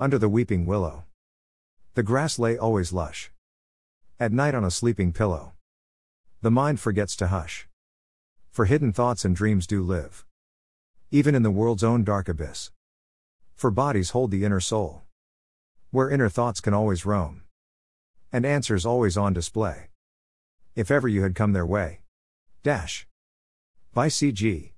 Under the weeping willow. The grass lay always lush. At night on a sleeping pillow. The mind forgets to hush. For hidden thoughts and dreams do live. Even in the world's own dark abyss. For bodies hold the inner soul. Where inner thoughts can always roam. And answers always on display. If ever you had come their way. Dash. By C.G.